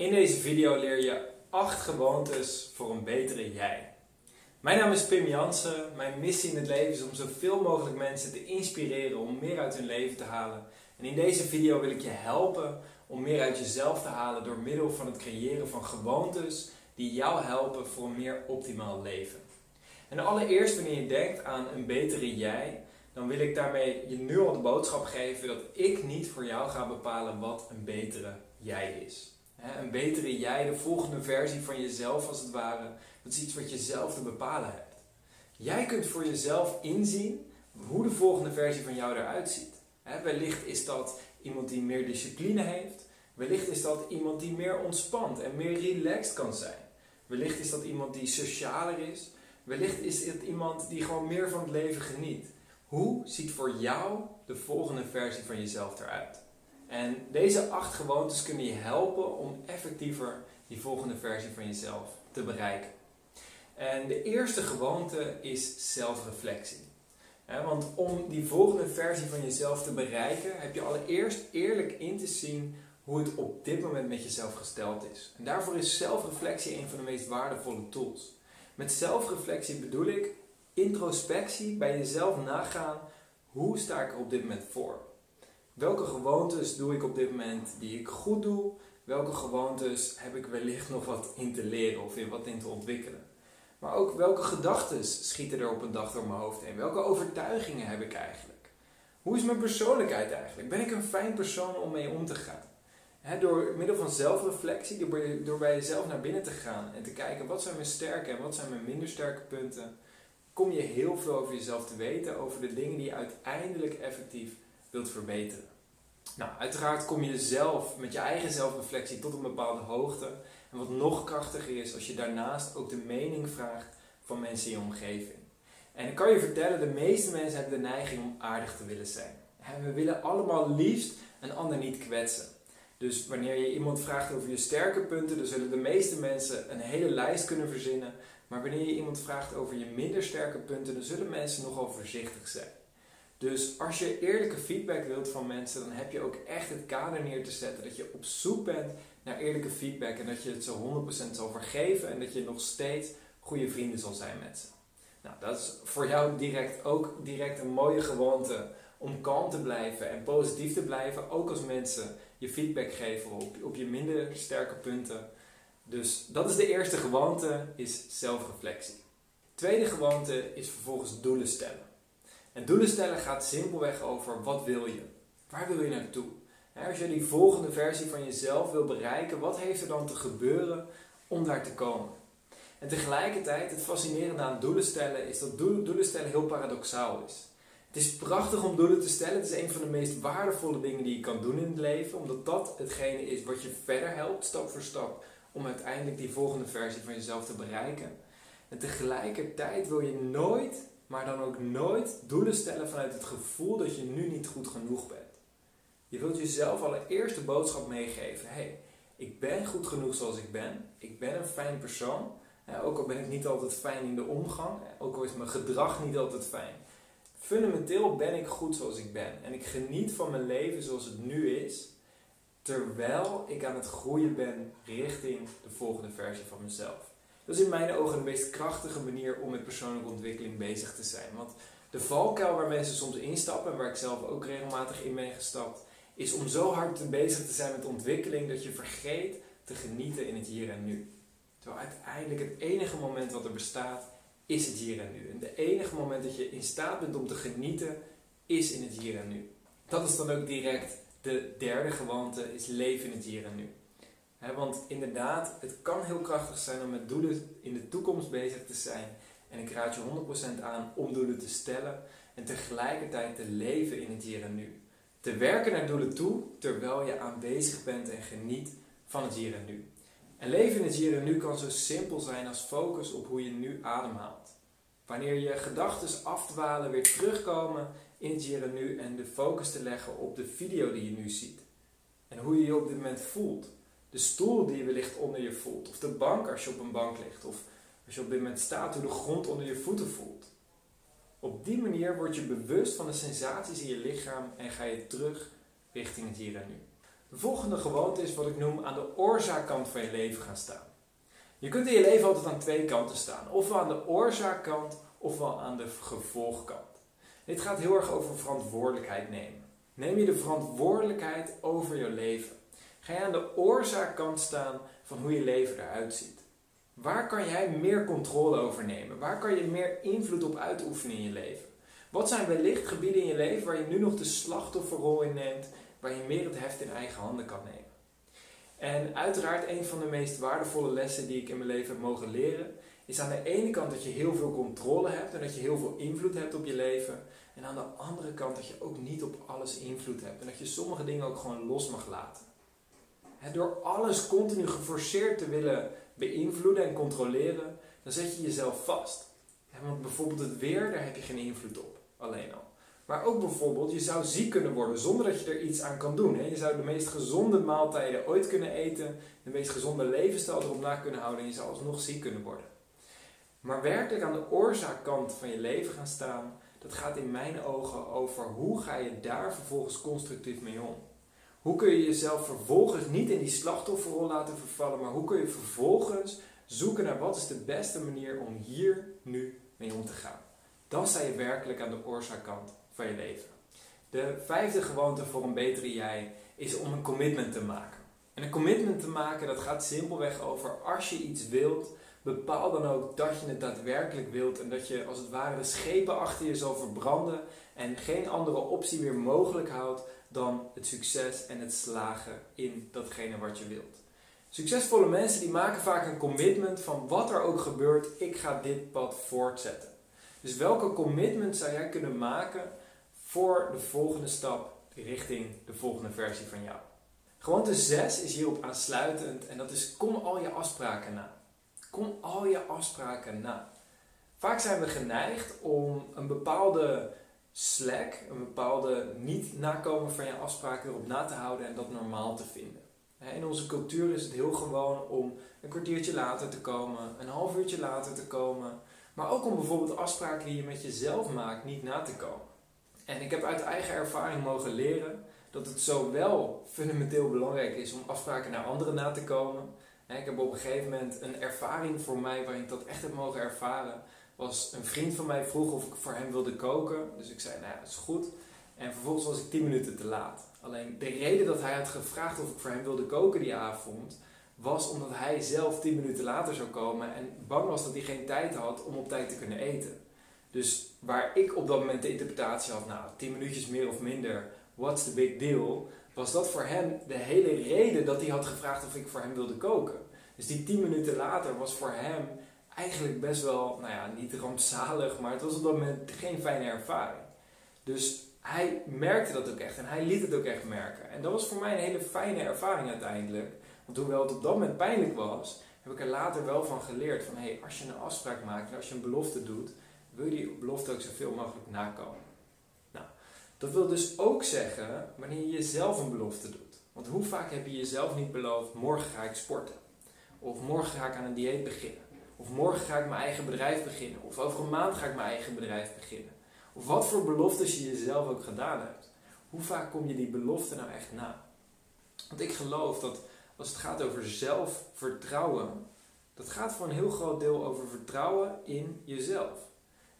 In deze video leer je 8 gewoontes voor een betere jij. Mijn naam is Pim Jansen. Mijn missie in het leven is om zoveel mogelijk mensen te inspireren om meer uit hun leven te halen. En in deze video wil ik je helpen om meer uit jezelf te halen door middel van het creëren van gewoontes die jou helpen voor een meer optimaal leven. En allereerst wanneer je denkt aan een betere jij, dan wil ik daarmee je nu al de boodschap geven dat ik niet voor jou ga bepalen wat een betere jij is. Een betere jij, de volgende versie van jezelf als het ware, dat is iets wat je zelf te bepalen hebt. Jij kunt voor jezelf inzien hoe de volgende versie van jou eruit ziet. Wellicht is dat iemand die meer discipline heeft. Wellicht is dat iemand die meer ontspant en meer relaxed kan zijn. Wellicht is dat iemand die socialer is. Wellicht is het iemand die gewoon meer van het leven geniet. Hoe ziet voor jou de volgende versie van jezelf eruit? En deze acht gewoontes kunnen je helpen om effectiever die volgende versie van jezelf te bereiken. En de eerste gewoonte is zelfreflectie. Want om die volgende versie van jezelf te bereiken, heb je allereerst eerlijk in te zien hoe het op dit moment met jezelf gesteld is. En daarvoor is zelfreflectie een van de meest waardevolle tools. Met zelfreflectie bedoel ik introspectie, bij jezelf nagaan, hoe sta ik er op dit moment voor? Welke gewoontes doe ik op dit moment die ik goed doe? Welke gewoontes heb ik wellicht nog wat in te leren of in wat in te ontwikkelen? Maar ook welke gedachten schieten er op een dag door mijn hoofd heen? Welke overtuigingen heb ik eigenlijk? Hoe is mijn persoonlijkheid eigenlijk? Ben ik een fijn persoon om mee om te gaan? door middel van zelfreflectie, door bij, door bij jezelf naar binnen te gaan en te kijken wat zijn mijn sterke en wat zijn mijn minder sterke punten, kom je heel veel over jezelf te weten, over de dingen die je uiteindelijk effectief wilt verbeteren. Nou, uiteraard kom je zelf met je eigen zelfreflectie tot een bepaalde hoogte. En wat nog krachtiger is, als je daarnaast ook de mening vraagt van mensen in je omgeving. En ik kan je vertellen, de meeste mensen hebben de neiging om aardig te willen zijn. We willen allemaal liefst een ander niet kwetsen. Dus wanneer je iemand vraagt over je sterke punten, dan zullen de meeste mensen een hele lijst kunnen verzinnen. Maar wanneer je iemand vraagt over je minder sterke punten, dan zullen mensen nogal voorzichtig zijn. Dus als je eerlijke feedback wilt van mensen, dan heb je ook echt het kader neer te zetten dat je op zoek bent naar eerlijke feedback en dat je het zo 100% zal vergeven en dat je nog steeds goede vrienden zal zijn met ze. Nou, dat is voor jou direct ook direct een mooie gewoonte om kalm te blijven en positief te blijven, ook als mensen je feedback geven op, op je minder sterke punten. Dus dat is de eerste gewoonte, is zelfreflectie. Tweede gewoonte is vervolgens doelen stellen. En doelen stellen gaat simpelweg over wat wil je? Waar wil je naartoe? Als je die volgende versie van jezelf wil bereiken, wat heeft er dan te gebeuren om daar te komen? En tegelijkertijd, het fascinerende aan doelen stellen is dat doelen stellen heel paradoxaal is. Het is prachtig om doelen te stellen. Het is een van de meest waardevolle dingen die je kan doen in het leven, omdat dat hetgene is wat je verder helpt, stap voor stap, om uiteindelijk die volgende versie van jezelf te bereiken. En tegelijkertijd wil je nooit maar dan ook nooit doelen stellen vanuit het gevoel dat je nu niet goed genoeg bent. Je wilt jezelf allereerst de boodschap meegeven: hey, ik ben goed genoeg zoals ik ben. Ik ben een fijn persoon. Ook al ben ik niet altijd fijn in de omgang, ook al is mijn gedrag niet altijd fijn. Fundamenteel ben ik goed zoals ik ben. En ik geniet van mijn leven zoals het nu is, terwijl ik aan het groeien ben richting de volgende versie van mezelf. Dat is in mijn ogen de meest krachtige manier om met persoonlijke ontwikkeling bezig te zijn. Want de valkuil waar mensen soms instappen, en waar ik zelf ook regelmatig in ben gestapt, is om zo hard bezig te zijn met ontwikkeling dat je vergeet te genieten in het hier en nu. Terwijl uiteindelijk het enige moment wat er bestaat, is het hier en nu. En het enige moment dat je in staat bent om te genieten, is in het hier en nu. Dat is dan ook direct de derde gewoonte, is leven in het hier en nu want inderdaad, het kan heel krachtig zijn om met doelen in de toekomst bezig te zijn. En ik raad je 100% aan om doelen te stellen en tegelijkertijd te leven in het hier en nu. Te werken naar doelen toe terwijl je aanwezig bent en geniet van het hier en nu. En leven in het hier en nu kan zo simpel zijn als focus op hoe je nu ademhaalt. Wanneer je gedachten afdwalen, weer terugkomen in het hier en nu en de focus te leggen op de video die je nu ziet. En hoe je je op dit moment voelt de stoel die wellicht onder je voelt. Of de bank als je op een bank ligt. Of als je op dit moment staat, hoe de grond onder je voeten voelt. Op die manier word je bewust van de sensaties in je lichaam en ga je terug richting het hier en nu. De volgende gewoonte is wat ik noem aan de oorzaakkant van je leven gaan staan. Je kunt in je leven altijd aan twee kanten staan. Ofwel aan de oorzaakkant, ofwel aan de gevolgkant. Dit gaat heel erg over verantwoordelijkheid nemen. Neem je de verantwoordelijkheid over je leven. Ga aan de oorzaakkant staan van hoe je leven eruit ziet. Waar kan jij meer controle over nemen? Waar kan je meer invloed op uitoefenen in je leven? Wat zijn wellicht gebieden in je leven waar je nu nog de slachtofferrol in neemt, waar je meer het heft in eigen handen kan nemen? En uiteraard een van de meest waardevolle lessen die ik in mijn leven heb mogen leren, is aan de ene kant dat je heel veel controle hebt en dat je heel veel invloed hebt op je leven. En aan de andere kant dat je ook niet op alles invloed hebt en dat je sommige dingen ook gewoon los mag laten. Door alles continu geforceerd te willen beïnvloeden en controleren, dan zet je jezelf vast. want bijvoorbeeld het weer, daar heb je geen invloed op, alleen al. Maar ook bijvoorbeeld, je zou ziek kunnen worden zonder dat je er iets aan kan doen. Je zou de meest gezonde maaltijden ooit kunnen eten, de meest gezonde levensstijl erop na kunnen houden en je zou alsnog ziek kunnen worden. Maar werkelijk aan de oorzaakkant van je leven gaan staan, dat gaat in mijn ogen over hoe ga je daar vervolgens constructief mee om. Hoe kun je jezelf vervolgens niet in die slachtofferrol laten vervallen, maar hoe kun je vervolgens zoeken naar wat is de beste manier om hier nu mee om te gaan. Dan sta je werkelijk aan de oorzaakkant van je leven. De vijfde gewoonte voor een betere jij is om een commitment te maken. En een commitment te maken, dat gaat simpelweg over als je iets wilt, bepaal dan ook dat je het daadwerkelijk wilt en dat je als het ware de schepen achter je zal verbranden en geen andere optie meer mogelijk houdt dan het succes en het slagen in datgene wat je wilt. Succesvolle mensen die maken vaak een commitment van wat er ook gebeurt, ik ga dit pad voortzetten. Dus welke commitment zou jij kunnen maken voor de volgende stap richting de volgende versie van jou? Gewoonte 6 is hierop aansluitend en dat is kom al je afspraken na. Kom al je afspraken na. Vaak zijn we geneigd om een bepaalde slack, een bepaalde niet nakomen van je afspraken erop na te houden en dat normaal te vinden. In onze cultuur is het heel gewoon om een kwartiertje later te komen, een half uurtje later te komen, maar ook om bijvoorbeeld afspraken die je met jezelf maakt niet na te komen. En ik heb uit eigen ervaring mogen leren dat het zowel fundamenteel belangrijk is om afspraken naar anderen na te komen. Ik heb op een gegeven moment een ervaring voor mij waarin ik dat echt heb mogen ervaren was een vriend van mij vroeg of ik voor hem wilde koken. Dus ik zei, nou ja, dat is goed. En vervolgens was ik 10 minuten te laat. Alleen de reden dat hij had gevraagd of ik voor hem wilde koken die avond, was omdat hij zelf 10 minuten later zou komen en bang was dat hij geen tijd had om op tijd te kunnen eten. Dus waar ik op dat moment de interpretatie had, nou, 10 minuutjes meer of minder, what's the big deal? Was dat voor hem de hele reden dat hij had gevraagd of ik voor hem wilde koken. Dus die 10 minuten later was voor hem eigenlijk best wel, nou ja, niet rampzalig, maar het was op dat moment geen fijne ervaring. Dus hij merkte dat ook echt en hij liet het ook echt merken. En dat was voor mij een hele fijne ervaring uiteindelijk. Want hoewel het op dat moment pijnlijk was, heb ik er later wel van geleerd van hé, hey, als je een afspraak maakt en als je een belofte doet, wil je die belofte ook zoveel mogelijk nakomen. Dat wil dus ook zeggen wanneer je jezelf een belofte doet. Want hoe vaak heb je jezelf niet beloofd, morgen ga ik sporten. Of morgen ga ik aan een dieet beginnen. Of morgen ga ik mijn eigen bedrijf beginnen. Of over een maand ga ik mijn eigen bedrijf beginnen. Of wat voor beloftes je jezelf ook gedaan hebt. Hoe vaak kom je die belofte nou echt na? Want ik geloof dat als het gaat over zelfvertrouwen, dat gaat voor een heel groot deel over vertrouwen in jezelf.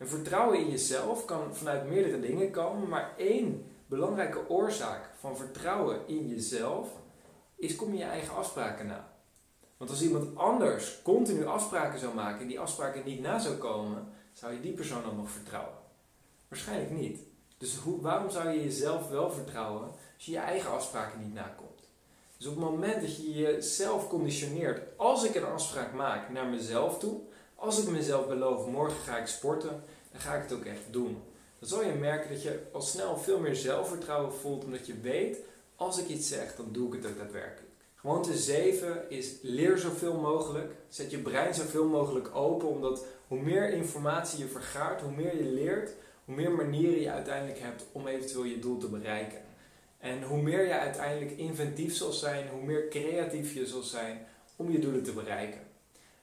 En vertrouwen in jezelf kan vanuit meerdere dingen komen, maar één belangrijke oorzaak van vertrouwen in jezelf is kom je je eigen afspraken na. Want als iemand anders continu afspraken zou maken en die afspraken niet na zou komen, zou je die persoon dan nog vertrouwen? Waarschijnlijk niet. Dus waarom zou je jezelf wel vertrouwen als je je eigen afspraken niet nakomt? Dus op het moment dat je jezelf conditioneert, als ik een afspraak maak naar mezelf toe, als ik mezelf beloof, morgen ga ik sporten, dan ga ik het ook echt doen. Dan zal je merken dat je al snel veel meer zelfvertrouwen voelt, omdat je weet, als ik iets zeg, dan doe ik het ook daadwerkelijk. Gewoonte 7 is leer zoveel mogelijk. Zet je brein zoveel mogelijk open, omdat hoe meer informatie je vergaart, hoe meer je leert, hoe meer manieren je uiteindelijk hebt om eventueel je doel te bereiken. En hoe meer je uiteindelijk inventief zal zijn, hoe meer creatief je zal zijn om je doelen te bereiken.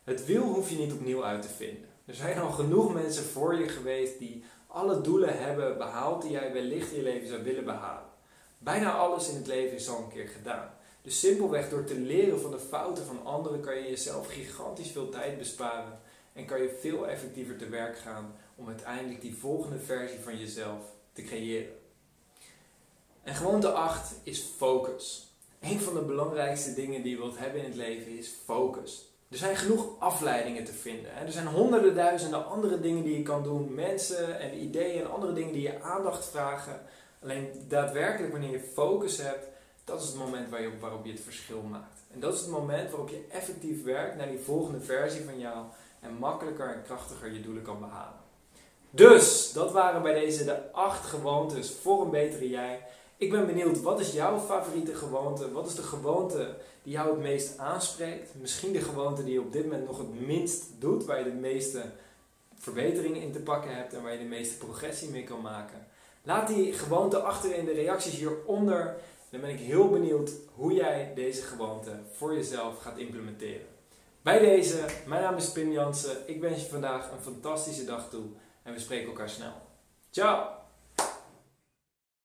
Het wiel hoef je niet opnieuw uit te vinden. Er zijn al genoeg mensen voor je geweest die alle doelen hebben behaald die jij wellicht in je leven zou willen behalen. Bijna alles in het leven is al een keer gedaan. Dus simpelweg door te leren van de fouten van anderen kan je jezelf gigantisch veel tijd besparen en kan je veel effectiever te werk gaan om uiteindelijk die volgende versie van jezelf te creëren. En gewoonte 8 is focus. Een van de belangrijkste dingen die je wilt hebben in het leven is focus. Er zijn genoeg afleidingen te vinden. Er zijn honderden duizenden andere dingen die je kan doen. Mensen en ideeën en andere dingen die je aandacht vragen. Alleen daadwerkelijk wanneer je focus hebt, dat is het moment waarop je het verschil maakt. En dat is het moment waarop je effectief werkt naar die volgende versie van jou. En makkelijker en krachtiger je doelen kan behalen. Dus, dat waren bij deze de acht gewoontes voor een betere jij. Ik ben benieuwd, wat is jouw favoriete gewoonte? Wat is de gewoonte die jou het meest aanspreekt? Misschien de gewoonte die je op dit moment nog het minst doet, waar je de meeste verbeteringen in te pakken hebt en waar je de meeste progressie mee kan maken. Laat die gewoonte achter in de reacties hieronder. Dan ben ik heel benieuwd hoe jij deze gewoonte voor jezelf gaat implementeren. Bij deze, mijn naam is Pim Jansen. Ik wens je vandaag een fantastische dag toe en we spreken elkaar snel. Ciao!